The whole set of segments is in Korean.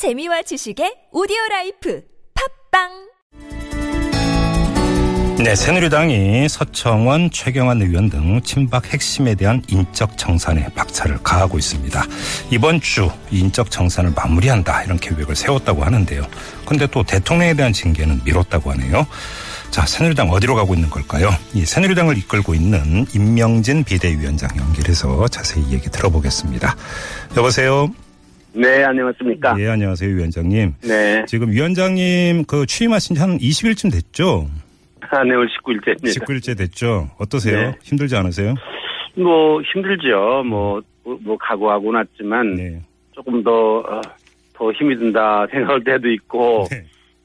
재미와 지식의 오디오 라이프 팟빵 네, 새누리당이 서청원, 최경환 의원 등 친박 핵심에 대한 인적 청산에 박차를 가하고 있습니다. 이번 주 인적 청산을 마무리한다 이런 계획을 세웠다고 하는데요. 그런데 또 대통령에 대한 징계는 미뤘다고 하네요. 자, 새누리당 어디로 가고 있는 걸까요? 이 새누리당을 이끌고 있는 인명진 비대위원장 연결해서 자세히 얘기 들어보겠습니다. 여보세요. 네, 안녕하십니까. 예, 안녕하세요, 위원장님. 네. 지금 위원장님 그 취임하신 지 한 20일쯤 됐죠? 아, 네, 오늘 19일째입니다. 19일째 됐죠? 어떠세요? 네. 힘들지 않으세요? 뭐, 힘들죠. 뭐, 뭐, 각오하고 났지만, 네. 조금 더, 어, 더 힘이 든다 생각할 때도 있고, 네.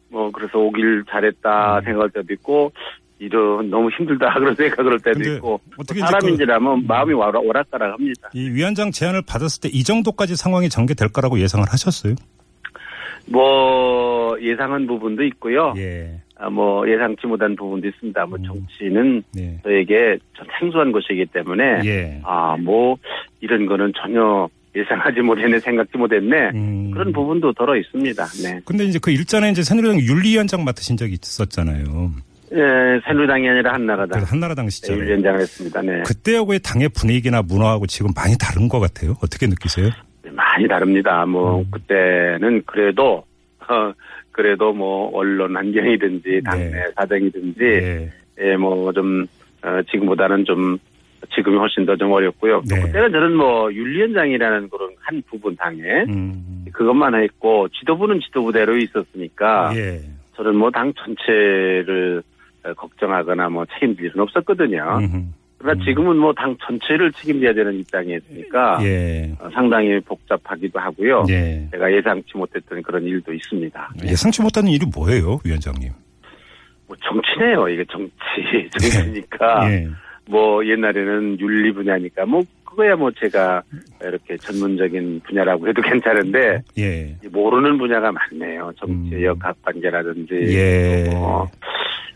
뭐, 그래서 오길 잘했다 생각할 때도 있고, 이런, 너무 힘들다 그런 생각할 때도 근데 있고, 어떻게 사람인지라면 마음이 오락, 오락가락 합니다. 이 위원장 제안을 받았을 때 이 정도까지 상황이 전개될 거라고 예상을 하셨어요? 뭐, 예상한 부분도 있고요. 예. 아, 뭐, 예상치 못한 부분도 있습니다. 뭐, 음. 정치는 네. 저에게 참 생소한 것이기 때문에, 예. 아, 뭐, 이런 거는 전혀 예상하지 못했네, 생각지 못했네. 음. 그런 부분도 들어 있습니다. 네. 근데 이제 그 일전에 이제 새누리당 윤리위원장 맡으신 적이 있었잖아요. 예, 새누리당이 아니라 한나라당. 한나라당 시절에. 위원장을 했습니다. 네. 그때하고의 당의 분위기나 문화하고 지금 많이 다른 것 같아요. 어떻게 느끼세요? 많이 다릅니다. 뭐, 음. 그때는 그래도, 어, 그래도 뭐, 언론 환경이든지, 당내 네. 사정이든지, 예. 예, 뭐, 좀, 어, 지금보다는 좀, 지금이 훨씬 더 좀 어렵고요. 또 네. 그때는 저는 뭐, 윤리위원장이라는 그런 한 부분 당에, 음. 그것만 했고, 지도부는 지도부대로 있었으니까, 예. 저는 뭐 당 전체를 어, 걱정하거나 뭐 책임질 일은 없었거든요. 음흠. 그러나 지금은 뭐 당 전체를 책임져야 되는 입장에 있으니까 예. 어, 상당히 복잡하기도 하고요. 예. 제가 예상치 못했던 그런 일도 있습니다. 예상치 못하는 일이 뭐예요, 위원장님? 뭐 정치네요. 이게 정치, 정치니까 예. 뭐 옛날에는 윤리 분야니까 뭐 그거야 뭐 제가 이렇게 전문적인 분야라고 해도 괜찮은데 예. 모르는 분야가 많네요. 정치의 음. 역학 관계라든지 예. 뭐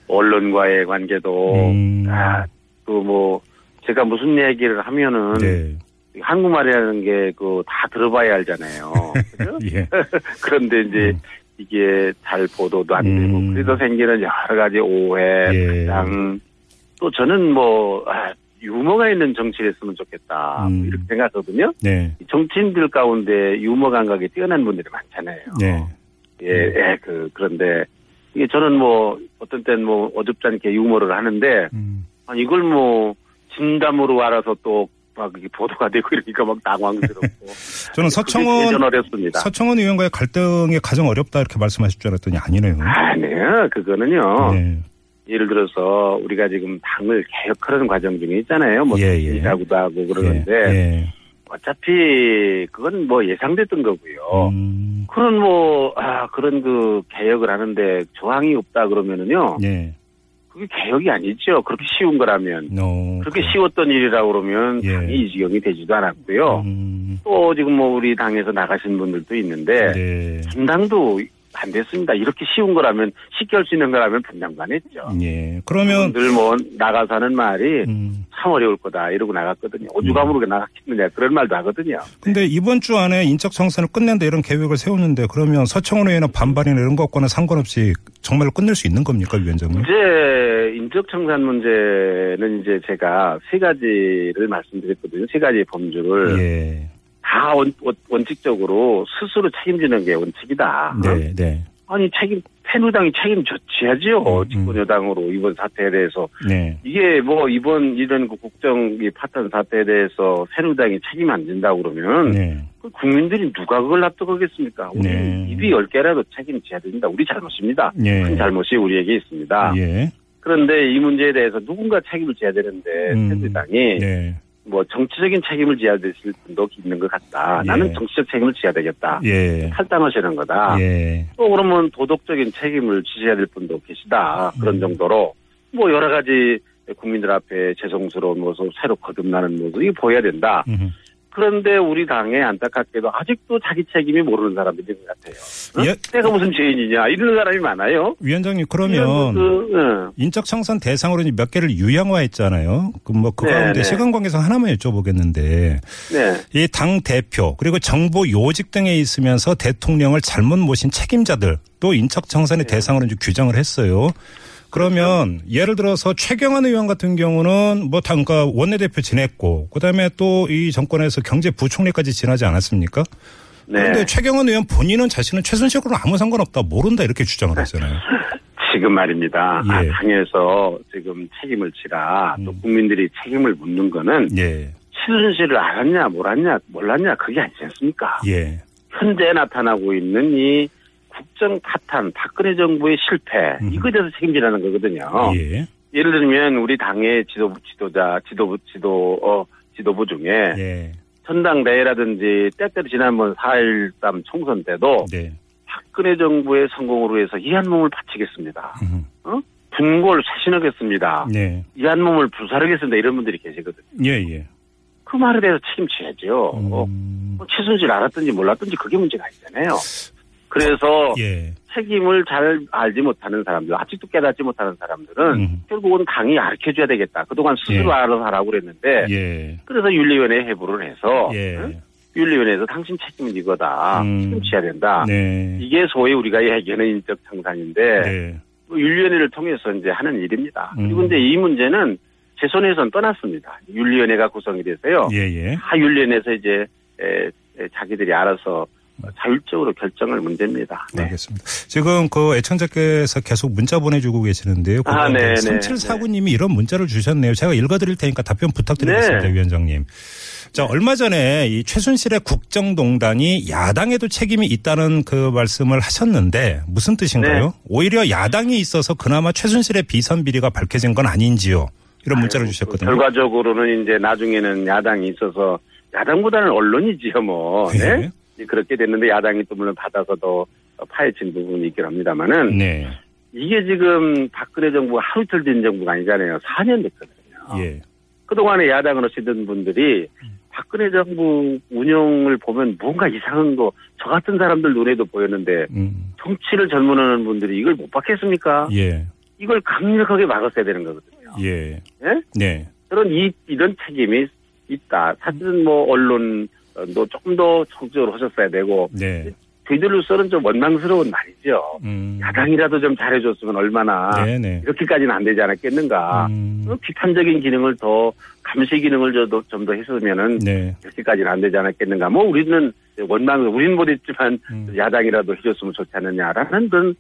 언론과의 관계도 음. 아, 그뭐 제가 무슨 얘기를 하면은 네. 한국말이라는 게 그 다 들어봐야 알잖아요. 그죠? 예. 그런데 이제 음. 이게 잘 보도도 안 되고 음. 그래서 생기는 여러 가지 오해, 예. 또 저는 뭐 아, 유머가 있는 정치를 했으면 좋겠다 뭐 음. 이렇게 생각하거든요. 네. 정치인들 가운데 유머 감각이 뛰어난 분들이 많잖아요. 네. 예, 예, 그 그런데 이게 저는 뭐 어떤 때는 뭐 어줍지 않게 유머를 하는데 음. 아, 이걸 뭐 진담으로 알아서 또 막 보도가 되고 이러니까 막 당황스럽고 저는 서청원. 서청원 의원과의 갈등이 가장 어렵다 이렇게 말씀하실 줄 알았더니 아니네요. 아니요, 그거는요. 네. 예를 들어서 우리가 지금 당을 개혁하는 과정 중에 있잖아요. 뭐 예, 예. 이라고도 하고 그러는데 예. 예. 어차피 그건 뭐 예상됐던 거고요. 음. 그런 뭐 아, 그런 그 개혁을 하는데 저항이 없다 그러면은요. 예. 그게 개혁이 아니죠. 그렇게 쉬운 거라면. 어, 그렇게 그래요. 쉬웠던 일이라고 그러면 예. 당이 이 지경이 되지도 않았고요. 음. 또 지금 뭐 우리 당에서 나가신 분들도 있는데 네. 분당도 안 됐습니다. 이렇게 쉬운 거라면 쉽게 할 수 있는 거라면 분당도 안 했죠. 예. 그러면 늘뭐 나가서 하는 말이 음. 참 어려울 거다 이러고 나갔거든요. 오죽 아무렇게 나갔겠느냐 그런 말도 하거든요. 근데 이번 주 안에 인적 정산을 끝낸다 이런 계획을 세웠는데 그러면 서청원 의원의 반발이나 이런 것과는 상관없이 정말로 끝낼 수 있는 겁니까, 위원장님? 이제 인적 청산 문제는 이제 제가 세 가지를 말씀드렸거든요. 세 가지 범주를 예. 다 원, 칙적으로 스스로 책임지는 게 원칙이다. 네, 네. 아니 책임 새누리당이 책임 져야지요. 음, 음. 집권 여당으로 이번 사태에 대해서 네. 이게 뭐 이번 이런 그 국정 이 파탄 사태에 대해서 새누리당이 책임 안 진다고 그러면 네. 그 국민들이 누가 그걸 납득하겠습니까? 우리 네. 입이 열 개라도 책임져야 된다. 우리 잘못입니다. 예. 큰 잘못이 우리에게 있습니다. 예. 그런데 이 문제에 대해서 누군가 책임을 져야 되는데 음. 새누리당이 네. 뭐 정치적인 책임을 져야 되실 분도 있는 것 같다. 예. 나는 정치적 책임을 져야 되겠다. 예. 탈당하시는 거다. 예. 또 그러면 도덕적인 책임을 지셔야 될 분도 계시다. 그런 음. 정도로 뭐 여러 가지 국민들 앞에 죄송스러운 모습, 새로 거듭나는 모습이 보여야 된다. 음. 그런데 우리 당에 안타깝게도 아직도 자기 책임이 모르는 사람들인 것 같아요. 어? 예. 내가 무슨 죄인이냐 이런 사람이 많아요. 위원장님 그러면 그, 어. 인적 청산 대상으로 몇 개를 유형화했잖아요. 그뭐 그 네, 가운데 네. 시간 관계상 하나만 여쭤보겠는데 네. 이당 대표 그리고 정부 요직 등에 있으면서 대통령을 잘못 모신 책임자들 또 인적 청산의 네. 대상으로 이제 규정을 했어요. 그러면 예를 들어서 최경환 의원 같은 경우는 뭐 당가 원내대표 지냈고 그다음에 또 이 정권에서 경제부총리까지 지나지 않았습니까? 네. 그런데 최경환 의원 본인은 자신은 최순실과는 아무 상관없다 모른다 이렇게 주장을 했잖아요. 지금 말입니다. 아, 예. 당에서 지금 책임을 지라 또 음. 국민들이 책임을 묻는 거는 예, 최순실을 알았냐 몰랐냐 몰랐냐 그게 아니지 않습니까? 예, 현재 나타나고 있는 이 국정 파탄 박근혜 정부의 실패 음. 이거에 대해서 책임지라는 거거든요. 예, 예를 들면 우리 당의 지도부 지도자 지도부 지도 어 지도부 중에 예, 전당대회라든지 때때로 지난번 4.13 총선 때도 네. 박근혜 정부의 성공으로 해서 이 한 몸을 바치겠습니다. 음, 분골 쇄신하겠습니다. 네. 이한 몸을 불사르겠습니다. 이런 분들이 계시거든요. 예, 예. 그 말에 대해서 책임져야죠. 어, 음, 뭐 최순실 알았든지 몰랐든지 그게 문제가 아니잖아요. 그래서 예. 책임을 잘 알지 못하는 사람들, 아직도 깨닫지 못하는 사람들은 음. 결국은 당이 가르쳐줘야 되겠다. 그동안 스스로 예. 알아서 하라고 그랬는데 예. 그래서 윤리위원회에 해부를 해서 예. 응? 윤리위원회에서 당신 책임은 이거다. 음. 책임져야 된다. 네. 이게 소위 우리가 얘기하는 인적 청산인데 네. 뭐 윤리위원회를 통해서 이제 하는 일입니다. 음. 그리고 이제 이 문제는 제 손에선 떠났습니다. 윤리위원회가 구성이 돼서요. 예, 예. 다 윤리위원회에서 이제 에, 에, 자기들이 알아서 자율적으로 결정할 문제입니다. 네. 알겠습니다. 지금 그 애청자께서 계속 문자 보내주고 계시는데요. 아, 네, 네, 3749님이 이런 문자를 주셨네요. 제가 읽어드릴 테니까 답변 부탁드리겠습니다, 네. 위원장님. 자, 얼마 전에 이 최순실의 국정농단이 야당에도 책임이 있다는 그 말씀을 하셨는데 무슨 뜻인가요? 네. 오히려 야당이 있어서 그나마 최순실의 비선 비리가 밝혀진 건 아닌지요? 이런 문자를 아유, 주셨거든요. 결과적으로는 이제 나중에는 야당이 있어서 야당보다는 언론이지요, 뭐. 네. 네. 그렇게 됐는데 야당이 또 물론 받아서 더 파헤친 부분이 있긴 합니다만은 네. 이게 지금 박근혜 정부가 하루 이틀 된 정부가 아니잖아요. 4년 됐거든요. 예. 그동안에 야당으로 쓰던 분들이 박근혜 정부 운영을 보면 뭔가 이상한 거 저 같은 사람들 눈에도 보였는데 음. 정치를 전문하는 분들이 이걸 못 받겠습니까? 예. 이걸 강력하게 막았어야 되는 거거든요. 예. 예? 네. 그런 이, 이런 책임이 있다. 사실은 뭐 언론 도 조금 더 적극적으로 하셨어야 되고 네. 저희들로서는 좀 원망스러운 말이죠. 음. 야당이라도 좀 잘해줬으면 얼마나 네네. 이렇게까지는 안 되지 않았겠는가. 음. 어, 비판적인 기능을 더 감시 기능을 좀더 했으면은 네. 이렇게까지는 안 되지 않았겠는가. 뭐 우리는 원망, 우리는 못했지만 음. 야당이라도 해줬으면 좋지 않느냐라는 그런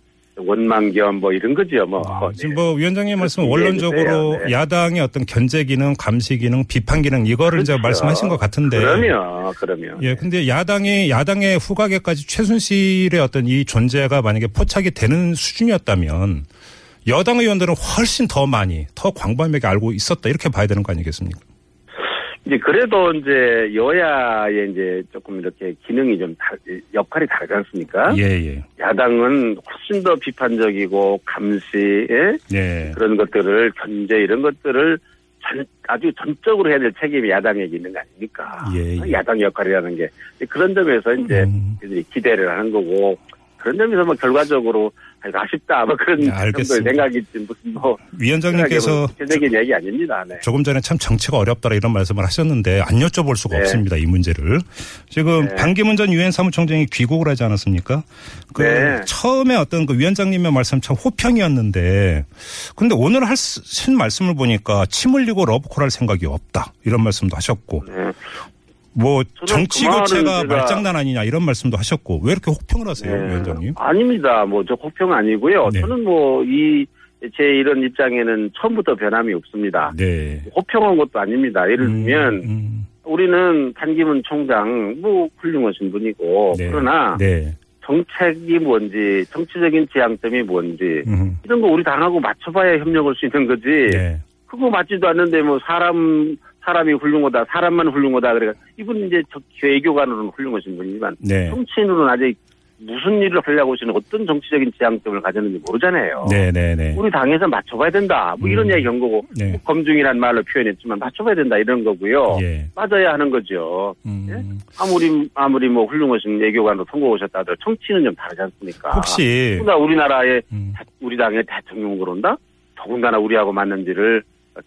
원망 겸뭐 이런 거죠. 뭐 아, 지금 뭐 위원장님 말씀 원론적으로. 네. 야당의 어떤 견제 기능, 감시 기능, 비판 기능 이거를 이제 그렇죠. 말씀하신 것 같은데. 그러면 그러면 예, 근데 야당이 야당의 후각에까지 최순실의 어떤 이 존재가 만약에 포착이 되는 수준이었다면 여당 의원들은 훨씬 더 많이 더 광범위하게 알고 있었다 이렇게 봐야 되는 거 아니겠습니까? 이제 그래도 이제 여야의 이제 조금 이렇게 기능이 좀 다, 역할이 다르지 않습니까? 예, 예. 야당은 훨씬 더 비판적이고 감시 예? 예. 그런 것들을 견제 이런 것들을 전, 아주 전적으로 해야 될 책임이 야당에게 있는 거 아닙니까? 예, 예. 야당 역할이라는 게 그런 점에서 이제 음. 기대를 하는 거고 그런 점에서 뭐 결과적으로 아이고, 아쉽다 뭐 그런 네, 정도의 알겠습니다. 생각이 있지 무슨 뭐 위원장님께서 대적인 얘기 아닙니다. 네. 조금 전에 참 정치가 어렵다라 이런 말씀을 하셨는데 안 여쭤볼 수가 네. 없습니다. 이 문제를. 지금 네. 반기문 전 유엔 사무총장이 귀국을 하지 않았습니까? 그 네. 처음에 어떤 그 위원장님의 말씀 참 호평이었는데 근데 오늘 하신 말씀을 보니까 침 흘리고 러브콜 할 생각이 없다. 이런 말씀도 하셨고 네. 뭐 정치 그 교체가 제가- 말장난 아니냐 이런 말씀도 하셨고 왜 이렇게 호평을 하세요, 네. 위원장님? 아닙니다. 뭐 저 혹평 아니고요. 네. 저는 뭐 이 제 이런 입장에는 처음부터 변함이 없습니다. 네. 호평한 것도 아닙니다. 예를 음, 들면 음, 우리는 반기문 총장 뭐 훌륭하신 분이고 네. 그러나 네. 정책이 뭔지 정치적인 지향점이 뭔지 음, 이런 거 우리 당하고 맞춰봐야 협력할 수 있는 거지. 네. 그거 맞지도 않는데 뭐 사람 사람이 훌륭 하다 사람만 훌륭 하다 그래 이분 이제 저 외교관으로는 훌륭하신 분이지만 네. 정치인으로는 아직 무슨 일을 하려고 하시는 어떤 정치적인 지향점을 가졌는지 모르잖아요. 네네네. 우리 당에서 맞춰봐야 된다. 뭐 이런 음. 얘기 한 거고 네. 뭐 검증이란 말로 표현했지만 맞춰봐야 된다 이런 거고요. 예. 맞아야 하는 거죠. 음. 아무리 아무리 뭐 훌륭하신 외교관으로 선거 오셨다 하더라도 정치는 좀 다르지 않습니까? 혹시 우리나라의 음. 대- 우리 당의 대통령으로 그런다? 더군다나 우리하고 맞는지를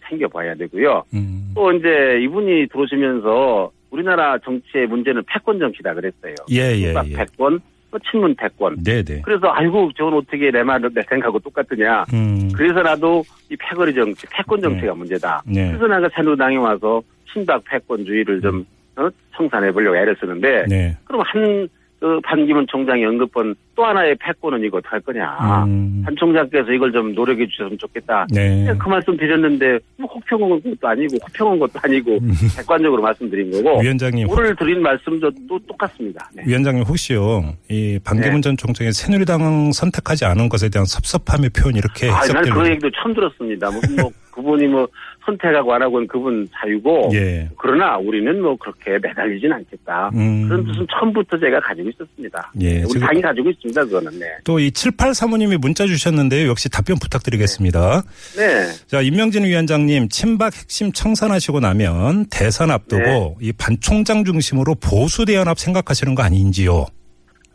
챙겨봐야 되고요. 음. 또 이제 이분이 들어오시면서 우리나라 정치의 문제는 패권 정치다 그랬어요. 예예 수박 예. 패권, 또 친문 패권. 네네. 그래서 아이고 저건 어떻게 내 말을 내 생각하고 똑같으냐. 음. 그래서 나도 이 패거리 정치, 패권 정치가 문제다. 네. 그래서 내가 새누리당에 와서 친박 패권주의를 좀 어, 청산해 보려고 애를 쓰는데 네. 그럼 한 그 반기문 총장이 언급한 또 하나의 패권은 이거 어떡할 거냐. 음. 한 총장께서 이걸 좀 노력해 주셨으면 좋겠다. 네. 그 말씀 드렸는데 뭐 혹평한 것도 아니고 혹평한 것도 아니고 객관적으로 말씀드린 거고 음. 위원장님 오늘 드린 말씀도 또 똑같습니다. 네. 위원장님 혹시요 이 반기문 네. 전 총장이 새누리당을 선택하지 않은 것에 대한 섭섭함의 표현 이렇게 아, 해석되는 난그 얘기도 처음 들었습니다. 무슨 뭐 그분이 뭐 선택하고 안 하고는 그분 자유고 예. 그러나 우리는 뭐 그렇게 매달리진 않겠다. 음. 그런 뜻은 처음부터 제가 가지고 있었습니다. 예, 우리 당이 가지고 있습니다. 그거는 네. 또이 7835님이 문자 주셨는데요. 역시 답변 부탁드리겠습니다. 네. 자, 임명진 위원장님, 친박 핵심 청산하시고 나면 대선 앞두고 네. 이반 총장 중심으로 보수 대연합 생각하시는 거 아닌지요?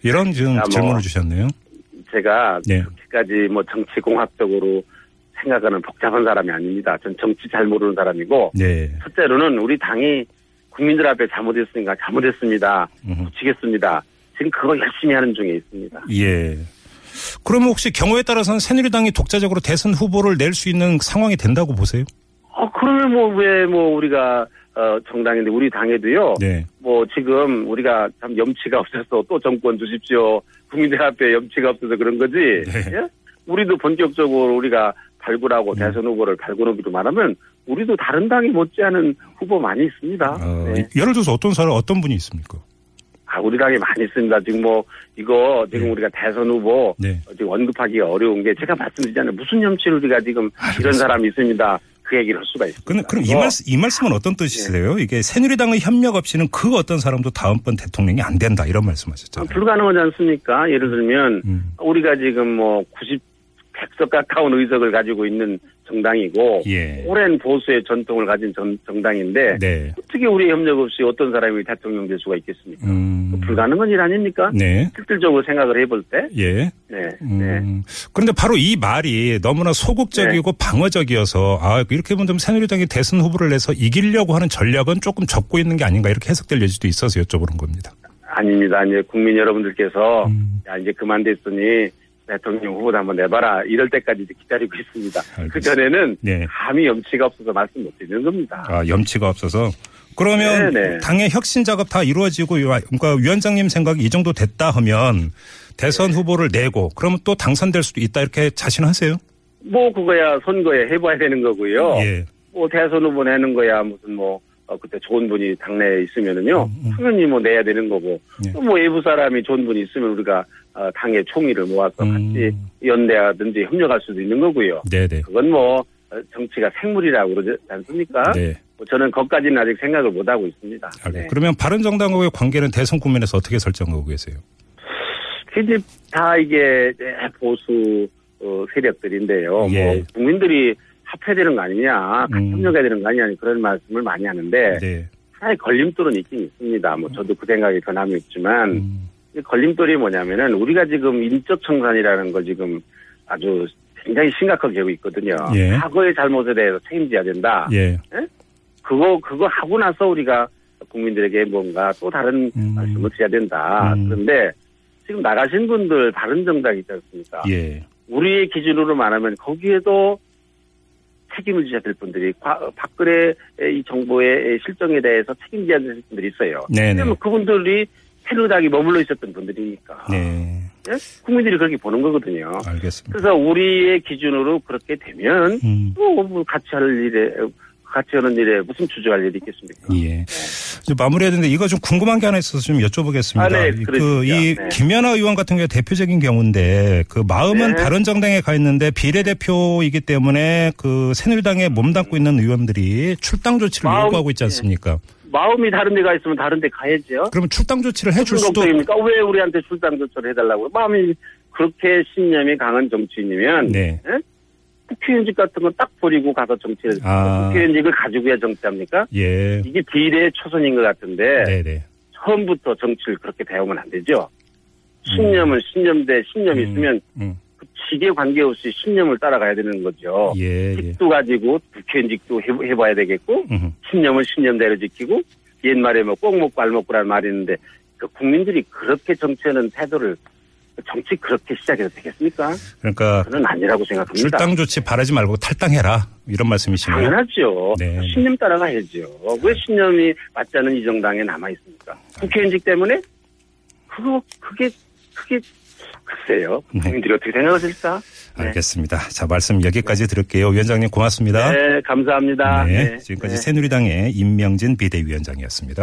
이런 지금 아, 뭐. 질문을 주셨네요. 제가 네. 그렇게까지 뭐 정치 공학적으로 생각하는 복잡한 사람이 아닙니다. 전 정치 잘 모르는 사람이고 네. 첫째로는 우리 당이 국민들 앞에 잘못했으니까 잘못했습니다. 음, 고치겠습니다. 지금 그거 열심히 하는 중에 있습니다. 예. 그러면 혹시 경우에 따라서는 새누리당이 독자적으로 대선 후보를 낼 수 있는 상황이 된다고 보세요? 어, 그러면 뭐, 왜, 뭐, 우리가, 어, 정당인데, 우리 당에도요, 네. 뭐, 지금 우리가 참 염치가 없어서 또 정권 주십시오. 국민들 앞에 염치가 없어서 그런 거지. 네. 예? 우리도 본격적으로 우리가 발굴하고 음. 대선 후보를 발굴하기로 말하면, 우리도 다른 당이 못지않은 후보 많이 있습니다. 어, 네. 예를 들어서 어떤 사람, 어떤 분이 있습니까? 아, 우리 당이 많이 있습니다. 지금 뭐, 이거, 지금 네. 우리가 대선 후보, 네. 어, 지금 언급하기가 어려운 게, 제가 말씀드리잖아요. 무슨 염치를 우리가 지금 이런 사람이 있습니다. 그 얘기를 할 수가 있습니다. 그럼, 그럼 이, 그거 말씀, 이 말씀은 어떤 뜻이세요? 이게 새누리당의 협력 없이는 그 어떤 사람도 다음번 대통령이 안 된다 이런 말씀하셨잖아요. 불가능하지 않습니까? 예를 들면, 음. 우리가 지금 뭐 90, 100석 가까운 의석을 가지고 있는 정당이고, 예. 오랜 보수의 전통을 가진 정, 정당인데, 네. 어떻게 우리 협력 없이 어떤 사람이 대통령 될 수가 있겠습니까? 음. 불가능한 일 아닙니까? 네. 실질적으로 생각을 해볼 때, 예. 네, 네. 음. 그런데 바로 이 말이 너무나 소극적이고 방어적이어서 아 이렇게 보면 좀 새누리당이 대선 후보를 내서 이기려고 하는 전략은 조금 적고 있는 게 아닌가 이렇게 해석될 여지도 있어서 여쭤보는 겁니다. 아닙니다. 이제 국민 여러분들께서, 음. 야, 이제 그만 됐으니, 대통령 후보도 한번 내봐라. 이럴 때까지 기다리고 있습니다. 알겠습니다. 그 전에는 네. 감히 염치가 없어서 말씀 못 드리는 겁니다. 아 염치가 없어서 그러면 네네. 당의 혁신 작업 다 이루어지고 그러니까 위원장님 생각이 이 정도 됐다 하면 대선 후보를 내고 그러면 또 당선될 수도 있다 이렇게 자신하세요? 뭐 그거야 선거에 해봐야 되는 거고요. 예. 뭐 대선 후보 내는 거야 무슨 뭐 어, 그때 좋은 분이 당내에 있으면은요 음, 음. 당연히 뭐 내야 되는 거고 예. 또뭐 외부 사람이 좋은 분이 있으면 우리가 어, 당의 총의를 모아서 음. 같이 연대하든지 협력할 수도 있는 거고요. 네네. 그건 뭐 어, 정치가 생물이라고 그러지 않습니까? 네. 뭐 저는 거기까지는 아직 생각을 못 하고 있습니다. 알겠 네. 그러면 바른정당과의 관계는 대선 국면에서 어떻게 설정하고 계세요? 이제 다 이게 보수 어, 세력들인데요. 예. 뭐 국민들이 합해야 되는 거 아니냐, 같이 음. 협력해야 되는 거 아니냐 그런 말씀을 많이 하는데 네. 하나의 걸림돌은 있긴 있습니다. 뭐 저도 그 생각이 변함이 없지만 음. 이 걸림돌이 뭐냐면은 우리가 지금 인적 청산이라는 걸 지금 아주 굉장히 심각하게 하고 있거든요. 예. 과거의 잘못에 대해서 책임져야 된다. 예. 그거 그거 하고 나서 우리가 국민들에게 뭔가 또 다른 음. 말씀을 드려야 된다. 음. 그런데 지금 나가신 분들 다른 정당 있지 않습니까? 예. 우리의 기준으로 말하면 거기에도 책임을 지셔야 될 분들이 과- 박근혜 이 정부의 실정에 대해서 책임져야 될 분들이 있어요. 네네. 왜냐면 그분들이 새누리당에 머물러 있었던 분들이니까. 네. 예? 국민들이 그렇게 보는 거거든요. 알겠습니다. 그래서 우리의 기준으로 그렇게 되면 음. 뭐 같이 할 일에 같이 하는 일에 무슨 주저할 일이 있겠습니까? 예. 이제 마무리해야 되는데 이거 좀 궁금한 게 하나 있어서 좀 여쭤보겠습니다. 아, 네, 그, 그러시죠. 이 네. 김연아 의원 같은 경우에 대표적인 경우인데 그 마음은 네. 다른 정당에 가 있는데 비례대표이기 때문에 그 새누리당에 몸담고 있는 의원들이 출당 조치를 마음, 요구하고 있지 않습니까? 마음이 다른 데가 있으면 다른 데 가야죠. 그러면 출당 조치를 해줄 수도 걱정입니까? 왜 우리한테 출당 조처를 해달라고? 마음이 그렇게 신념이 강한 정치인이면 네. 예? 국회의원직 같은 건 딱 버리고 가서 정치를 아. 국회의원직을 가지고 해야 정치합니까? 예. 이게 비례의 초선인 것 같은데 네네. 처음부터 정치를 그렇게 배우면 안 되죠. 신념은 신념 대 신념이 음. 있으면 음. 그 직에 관계없이 신념을 따라가야 되는 거죠. 예, 예. 직도 가지고 국회의원직도 해- 해봐야 되겠고 음. 신념은 신념대로 지키고 옛말에 뭐 꼭 먹고 알 먹고라는 말이 있는데 그 국민들이 그렇게 정치하는 태도를 정치 그렇게 시작해도 되겠습니까? 그러니까 저는 아니라고 생각합니다. 출당 조치 바라지 말고 탈당해라 이런 말씀이시네요. 당연하죠. 네. 신념 따라가야죠. 왜 신념이 맞지 않은 이 정당에 남아 있습니까? 국회의원직 때문에 그거 그게 그게 글쎄요. 네. 국민들이 어떻게 생각하실까? 네. 알겠습니다. 자 말씀 여기까지 들을게요. 위원장님 고맙습니다. 네, 감사합니다. 네, 네. 지금까지 네. 새누리당의 임명진 비대위원장이었습니다.